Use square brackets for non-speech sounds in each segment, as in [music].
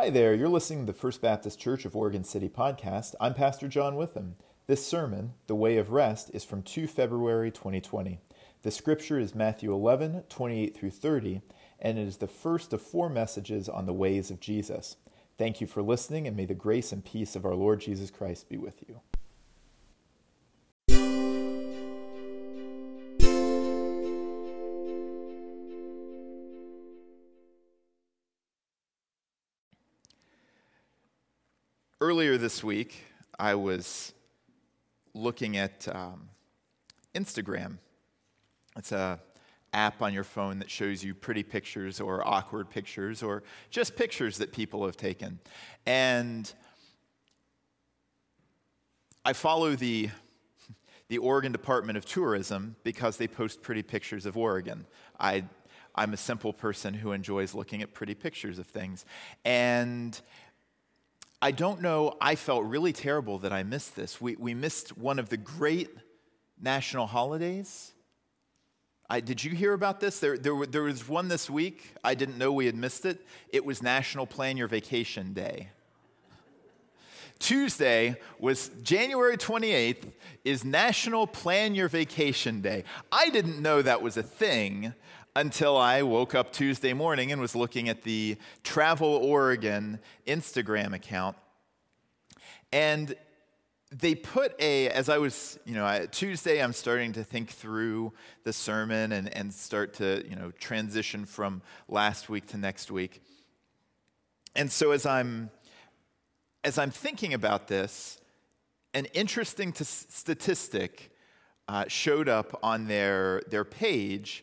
Hi there, you're listening to the First Baptist Church of Oregon City podcast. I'm Pastor John Witham. This sermon, The Way of Rest, is from 2 February 2020. The scripture is Matthew 11, 28 through 30, and it is the first of four messages on the ways of Jesus. Thank you for listening, and may the grace and peace of our Lord Jesus Christ be with you. Earlier this week, I was looking at um, Instagram. It's a app on your phone that shows you pretty pictures or awkward pictures or just pictures that people have taken. And I follow the the Oregon Department of Tourism because they post pretty pictures of Oregon. I I'm a simple person who enjoys looking at pretty pictures of things. And I don't know, I felt really terrible that I missed this. We, we missed one of the great national holidays. I, did you hear about this? There, there, there was one this week. I didn't know we had missed it. It was National Plan Your Vacation Day. Tuesday was January 28th is National Plan Your Vacation Day. I didn't know that was a thing until I woke up Tuesday morning and was looking at the Travel Oregon Instagram account. And they put a, as I was, you know, I, Tuesday, I'm starting to think through the sermon and, and start to, you know, transition from last week to next week. And so as I'm, as I'm thinking about this, an interesting t- statistic uh, showed up on their, their page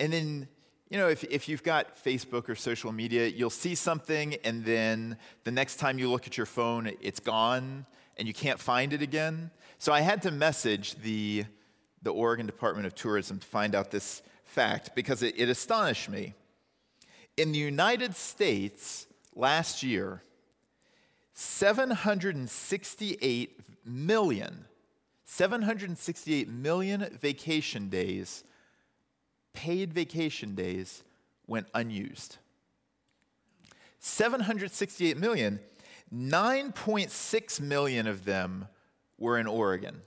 and then, you know, if, if you've got Facebook or social media, you'll see something, and then the next time you look at your phone, it's gone, and you can't find it again. So I had to message the, the Oregon Department of Tourism to find out this fact because it, it astonished me. In the United States last year, 768 million, 768 million vacation days paid vacation days went unused. 768 million, 9.6 million of them were in Oregon.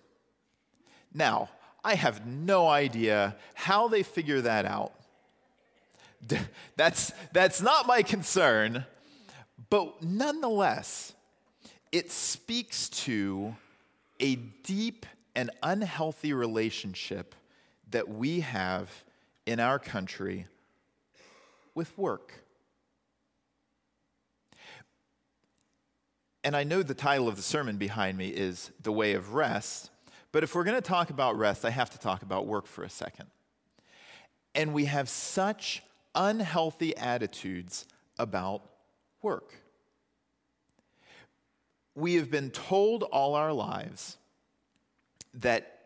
Now, I have no idea how they figure that out. That's, that's not my concern, but nonetheless, it speaks to a deep and unhealthy relationship that we have in our country with work. And I know the title of the sermon behind me is The Way of Rest, but if we're going to talk about rest, I have to talk about work for a second. And we have such unhealthy attitudes about work. We have been told all our lives that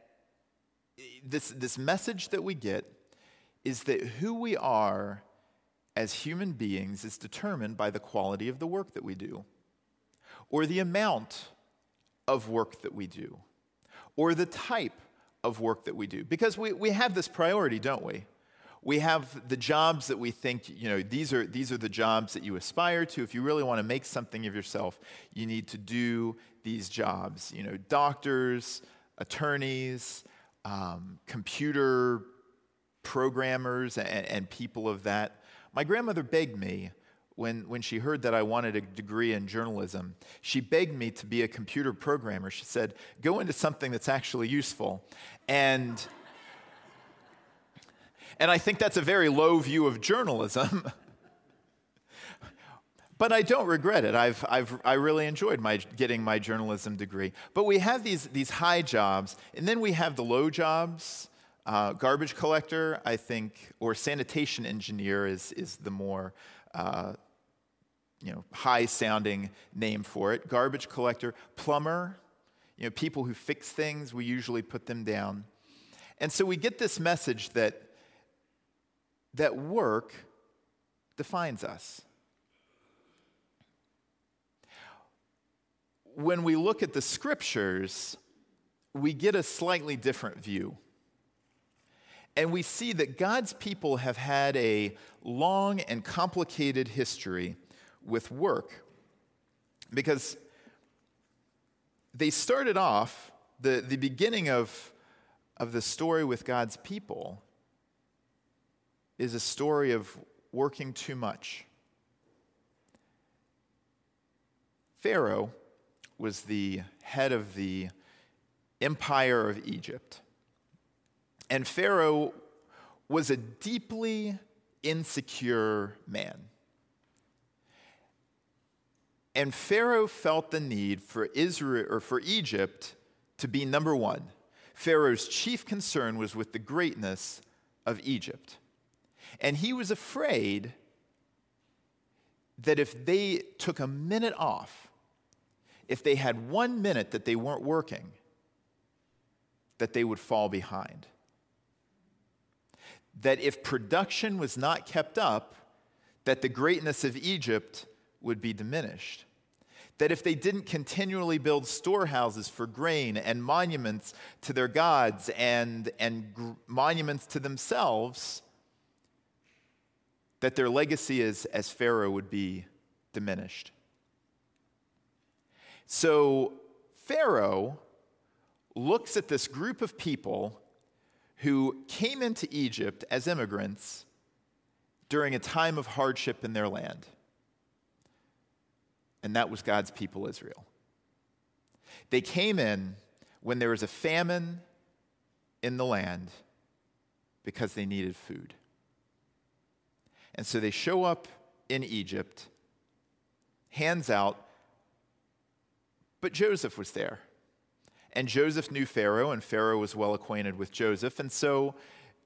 this, this message that we get is that who we are as human beings is determined by the quality of the work that we do, or the amount of work that we do, or the type of work that we do. Because we, we have this priority, don't we? We have the jobs that we think, you know, these are, these are the jobs that you aspire to. If you really want to make something of yourself, you need to do these jobs. You know, doctors, attorneys, um, computer programmers and, and people of that. My grandmother begged me when, when she heard that I wanted a degree in journalism, she begged me to be a computer programmer. She said, Go into something that's actually useful. And, and I think that's a very low view of journalism. [laughs] but I don't regret it. I've, I've, I really enjoyed my, getting my journalism degree. But we have these, these high jobs, and then we have the low jobs uh, garbage collector, I think, or sanitation engineer is, is the more uh, you know, high sounding name for it. Garbage collector, plumber, you know, people who fix things, we usually put them down. And so we get this message that, that work defines us. When we look at the scriptures, we get a slightly different view. And we see that God's people have had a long and complicated history with work. Because they started off, the, the beginning of, of the story with God's people is a story of working too much. Pharaoh was the head of the empire of Egypt. And Pharaoh was a deeply insecure man. And Pharaoh felt the need for Israel or for Egypt to be number 1. Pharaoh's chief concern was with the greatness of Egypt. And he was afraid that if they took a minute off, if they had one minute that they weren't working, that they would fall behind. That if production was not kept up, that the greatness of Egypt would be diminished. That if they didn't continually build storehouses for grain and monuments to their gods and, and gr- monuments to themselves, that their legacy as, as Pharaoh would be diminished. So Pharaoh looks at this group of people who came into Egypt as immigrants during a time of hardship in their land. And that was God's people, Israel. They came in when there was a famine in the land because they needed food. And so they show up in Egypt, hands out, but Joseph was there. And Joseph knew Pharaoh, and Pharaoh was well acquainted with Joseph. And so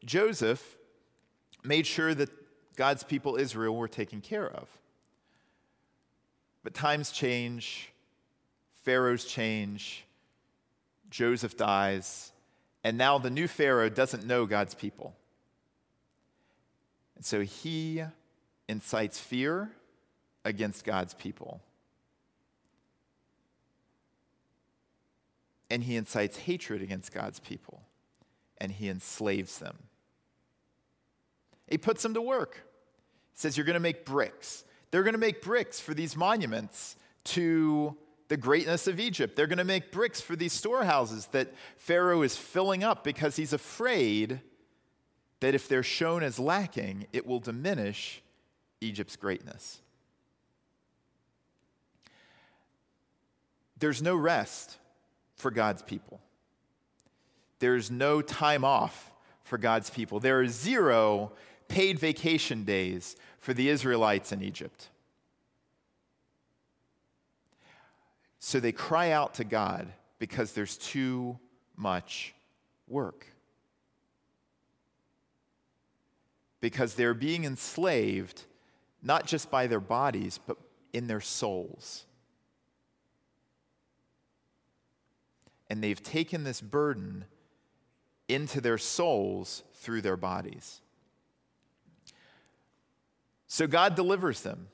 Joseph made sure that God's people, Israel, were taken care of. But times change, Pharaohs change, Joseph dies, and now the new Pharaoh doesn't know God's people. And so he incites fear against God's people. And he incites hatred against God's people, and he enslaves them. He puts them to work. He says, You're going to make bricks. They're going to make bricks for these monuments to the greatness of Egypt. They're going to make bricks for these storehouses that Pharaoh is filling up because he's afraid that if they're shown as lacking, it will diminish Egypt's greatness. There's no rest for God's people. There's no time off for God's people. There are zero paid vacation days for the Israelites in Egypt. So they cry out to God because there's too much work. Because they're being enslaved not just by their bodies, but in their souls. And they've taken this burden into their souls through their bodies. So God delivers them.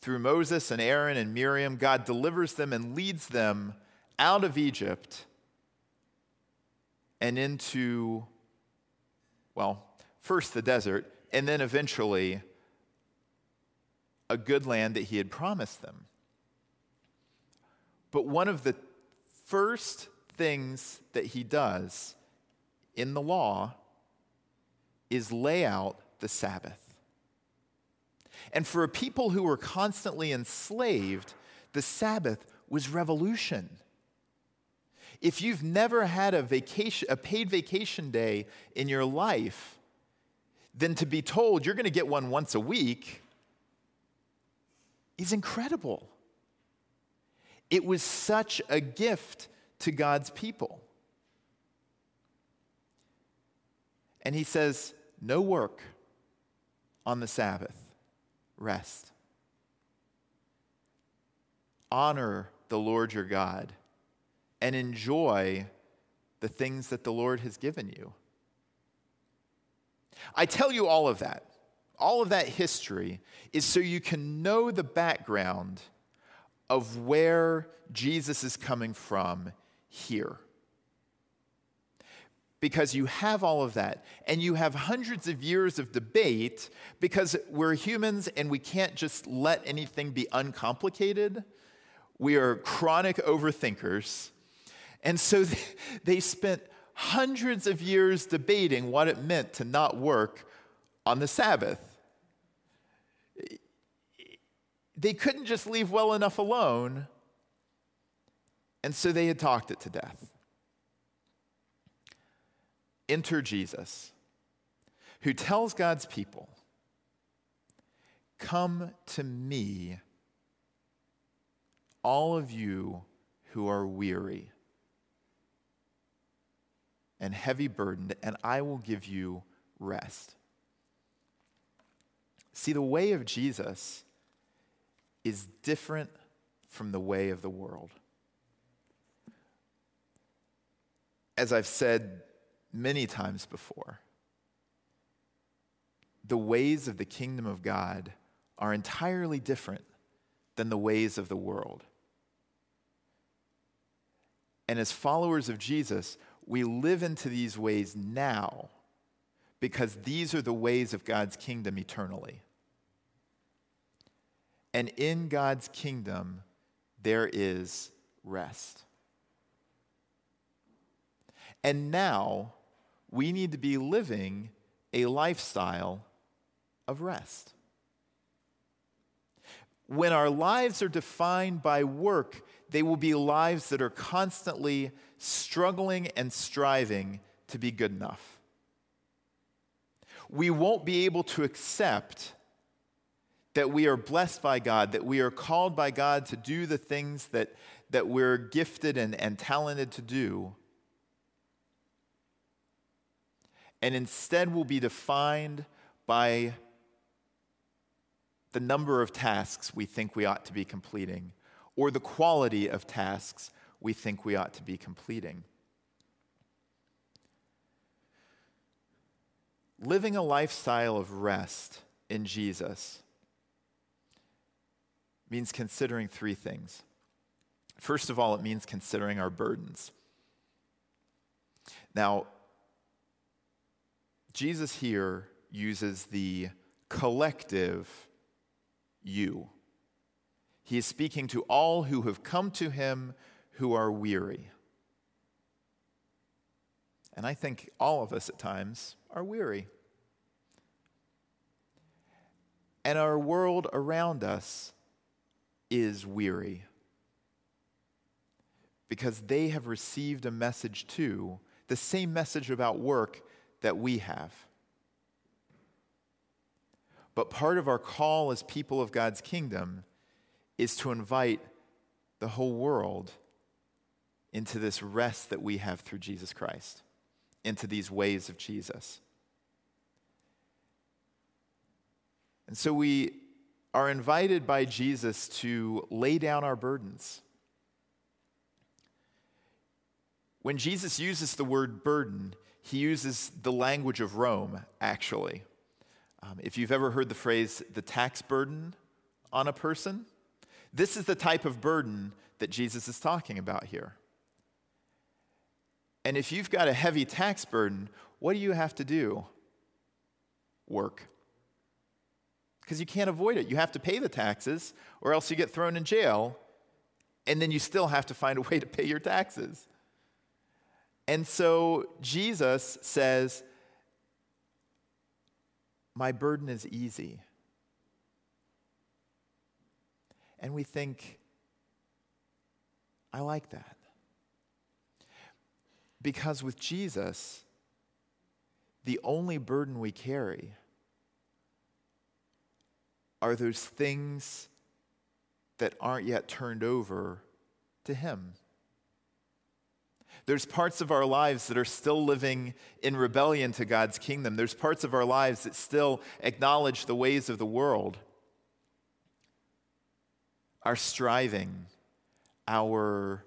Through Moses and Aaron and Miriam, God delivers them and leads them out of Egypt and into, well, first the desert, and then eventually a good land that He had promised them. But one of the first things that he does in the law is lay out the Sabbath. And for a people who were constantly enslaved, the Sabbath was revolution. If you've never had a vacation, a paid vacation day in your life, then to be told you're going to get one once a week is incredible. It was such a gift to God's people. And he says, No work on the Sabbath, rest. Honor the Lord your God and enjoy the things that the Lord has given you. I tell you all of that. All of that history is so you can know the background of where Jesus is coming from here. Because you have all of that, and you have hundreds of years of debate because we're humans and we can't just let anything be uncomplicated. We are chronic overthinkers. And so [laughs] they spent hundreds of years debating what it meant to not work on the Sabbath. They couldn't just leave well enough alone, and so they had talked it to death. Enter Jesus, who tells God's people, Come to me, all of you who are weary and heavy burdened, and I will give you rest. See, the way of Jesus is different from the way of the world. As I've said many times before, the ways of the kingdom of God are entirely different than the ways of the world. And as followers of Jesus, we live into these ways now because these are the ways of God's kingdom eternally. And in God's kingdom, there is rest. And now, we need to be living a lifestyle of rest. When our lives are defined by work, they will be lives that are constantly struggling and striving to be good enough. We won't be able to accept that we are blessed by God, that we are called by God to do the things that, that we're gifted and, and talented to do. And instead, will be defined by the number of tasks we think we ought to be completing or the quality of tasks we think we ought to be completing. Living a lifestyle of rest in Jesus means considering three things. First of all, it means considering our burdens. Now, Jesus here uses the collective you. He is speaking to all who have come to him who are weary. And I think all of us at times are weary. And our world around us is weary because they have received a message too, the same message about work that we have. But part of our call as people of God's kingdom is to invite the whole world into this rest that we have through Jesus Christ, into these ways of Jesus. And so we are invited by Jesus to lay down our burdens. When Jesus uses the word burden, he uses the language of Rome, actually. Um, if you've ever heard the phrase the tax burden on a person, this is the type of burden that Jesus is talking about here. And if you've got a heavy tax burden, what do you have to do? Work. Because you can't avoid it. You have to pay the taxes, or else you get thrown in jail, and then you still have to find a way to pay your taxes. And so Jesus says, My burden is easy. And we think, I like that. Because with Jesus, the only burden we carry are those things that aren't yet turned over to Him. There's parts of our lives that are still living in rebellion to God's kingdom. There's parts of our lives that still acknowledge the ways of the world our striving, our,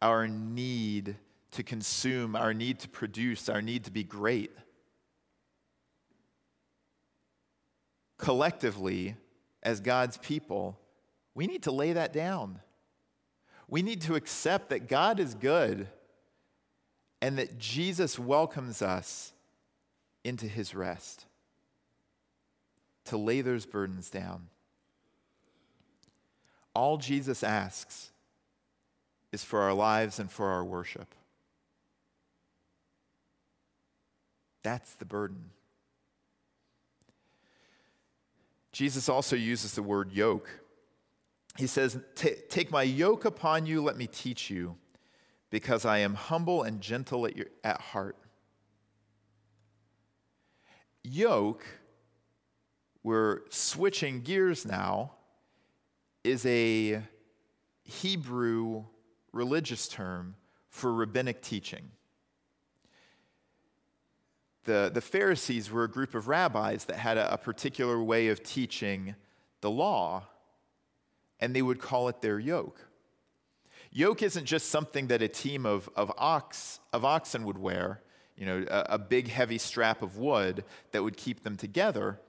our need to consume, our need to produce, our need to be great. Collectively, as God's people, we need to lay that down. We need to accept that God is good and that Jesus welcomes us into his rest, to lay those burdens down. All Jesus asks is for our lives and for our worship. That's the burden. Jesus also uses the word yoke. He says, Take my yoke upon you, let me teach you, because I am humble and gentle at, your, at heart. Yoke, we're switching gears now, is a Hebrew religious term for rabbinic teaching the, the Pharisees were a group of rabbis that had a, a particular way of teaching the law, and they would call it their yoke. Yoke isn't just something that a team of, of, ox, of oxen would wear, you know, a, a big heavy strap of wood that would keep them together.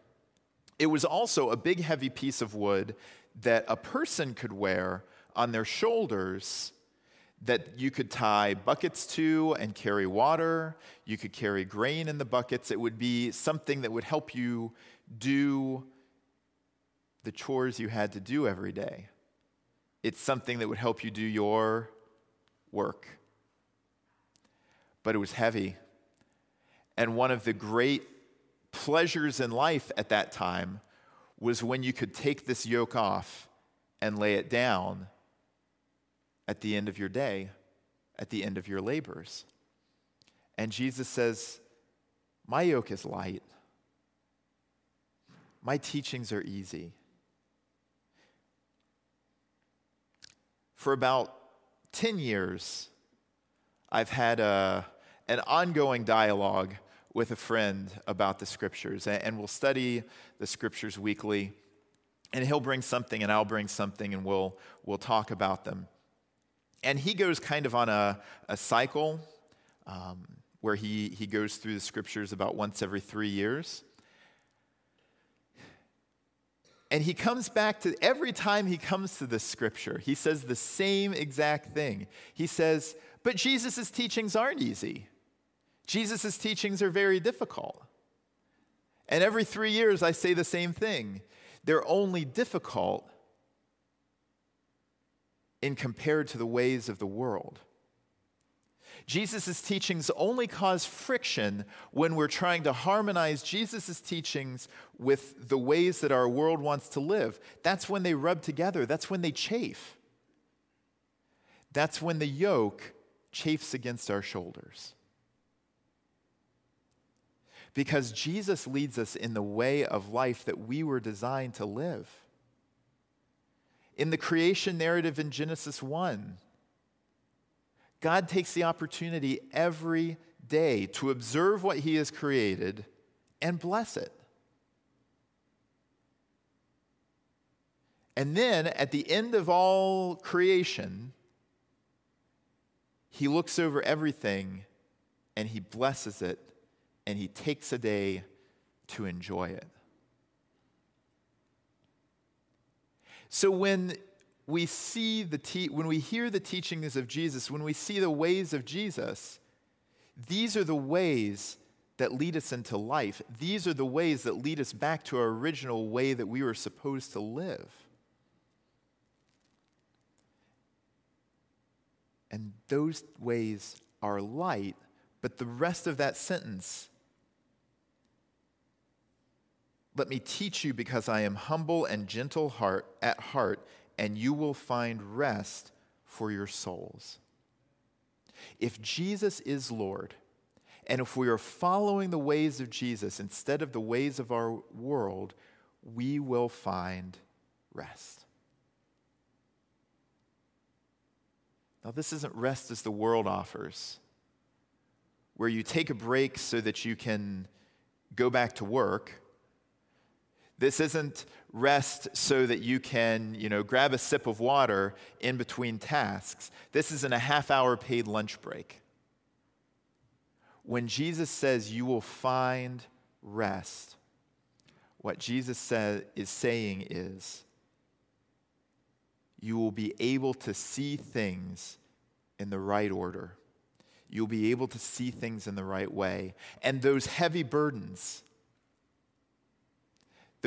It was also a big heavy piece of wood that a person could wear on their shoulders that you could tie buckets to and carry water. You could carry grain in the buckets. It would be something that would help you do the chores you had to do every day. It's something that would help you do your work. But it was heavy. And one of the great pleasures in life at that time was when you could take this yoke off and lay it down at the end of your day, at the end of your labors. And Jesus says, My yoke is light, my teachings are easy. For about 10 years, I've had a, an ongoing dialogue with a friend about the scriptures, and we'll study the scriptures weekly. And he'll bring something, and I'll bring something, and we'll, we'll talk about them. And he goes kind of on a, a cycle um, where he, he goes through the scriptures about once every three years. And he comes back to every time he comes to this scripture, he says the same exact thing. He says, But Jesus' teachings aren't easy. Jesus' teachings are very difficult. And every three years, I say the same thing. They're only difficult in compared to the ways of the world. Jesus' teachings only cause friction when we're trying to harmonize Jesus' teachings with the ways that our world wants to live. That's when they rub together, that's when they chafe. That's when the yoke chafes against our shoulders. Because Jesus leads us in the way of life that we were designed to live in the creation narrative in Genesis 1. God takes the opportunity every day to observe what He has created and bless it. And then at the end of all creation, He looks over everything and He blesses it and He takes a day to enjoy it. So when we see the te- when we hear the teachings of Jesus, when we see the ways of Jesus, these are the ways that lead us into life. These are the ways that lead us back to our original way that we were supposed to live. And those ways are light, but the rest of that sentence let me teach you because I am humble and gentle heart at heart, and you will find rest for your souls. If Jesus is Lord, and if we are following the ways of Jesus instead of the ways of our world, we will find rest. Now, this isn't rest as the world offers, where you take a break so that you can go back to work this isn't rest so that you can, you know, grab a sip of water in between tasks. This isn't a half hour paid lunch break. When Jesus says you will find rest, what Jesus is saying is you will be able to see things in the right order. You'll be able to see things in the right way. And those heavy burdens,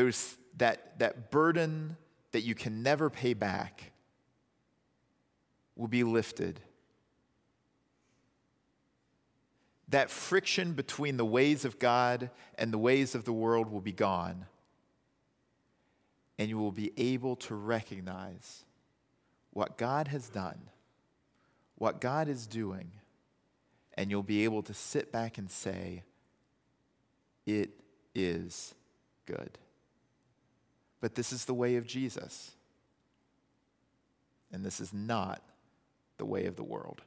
those, that, that burden that you can never pay back will be lifted. That friction between the ways of God and the ways of the world will be gone. And you will be able to recognize what God has done, what God is doing, and you'll be able to sit back and say, It is good. But this is the way of Jesus. And this is not the way of the world.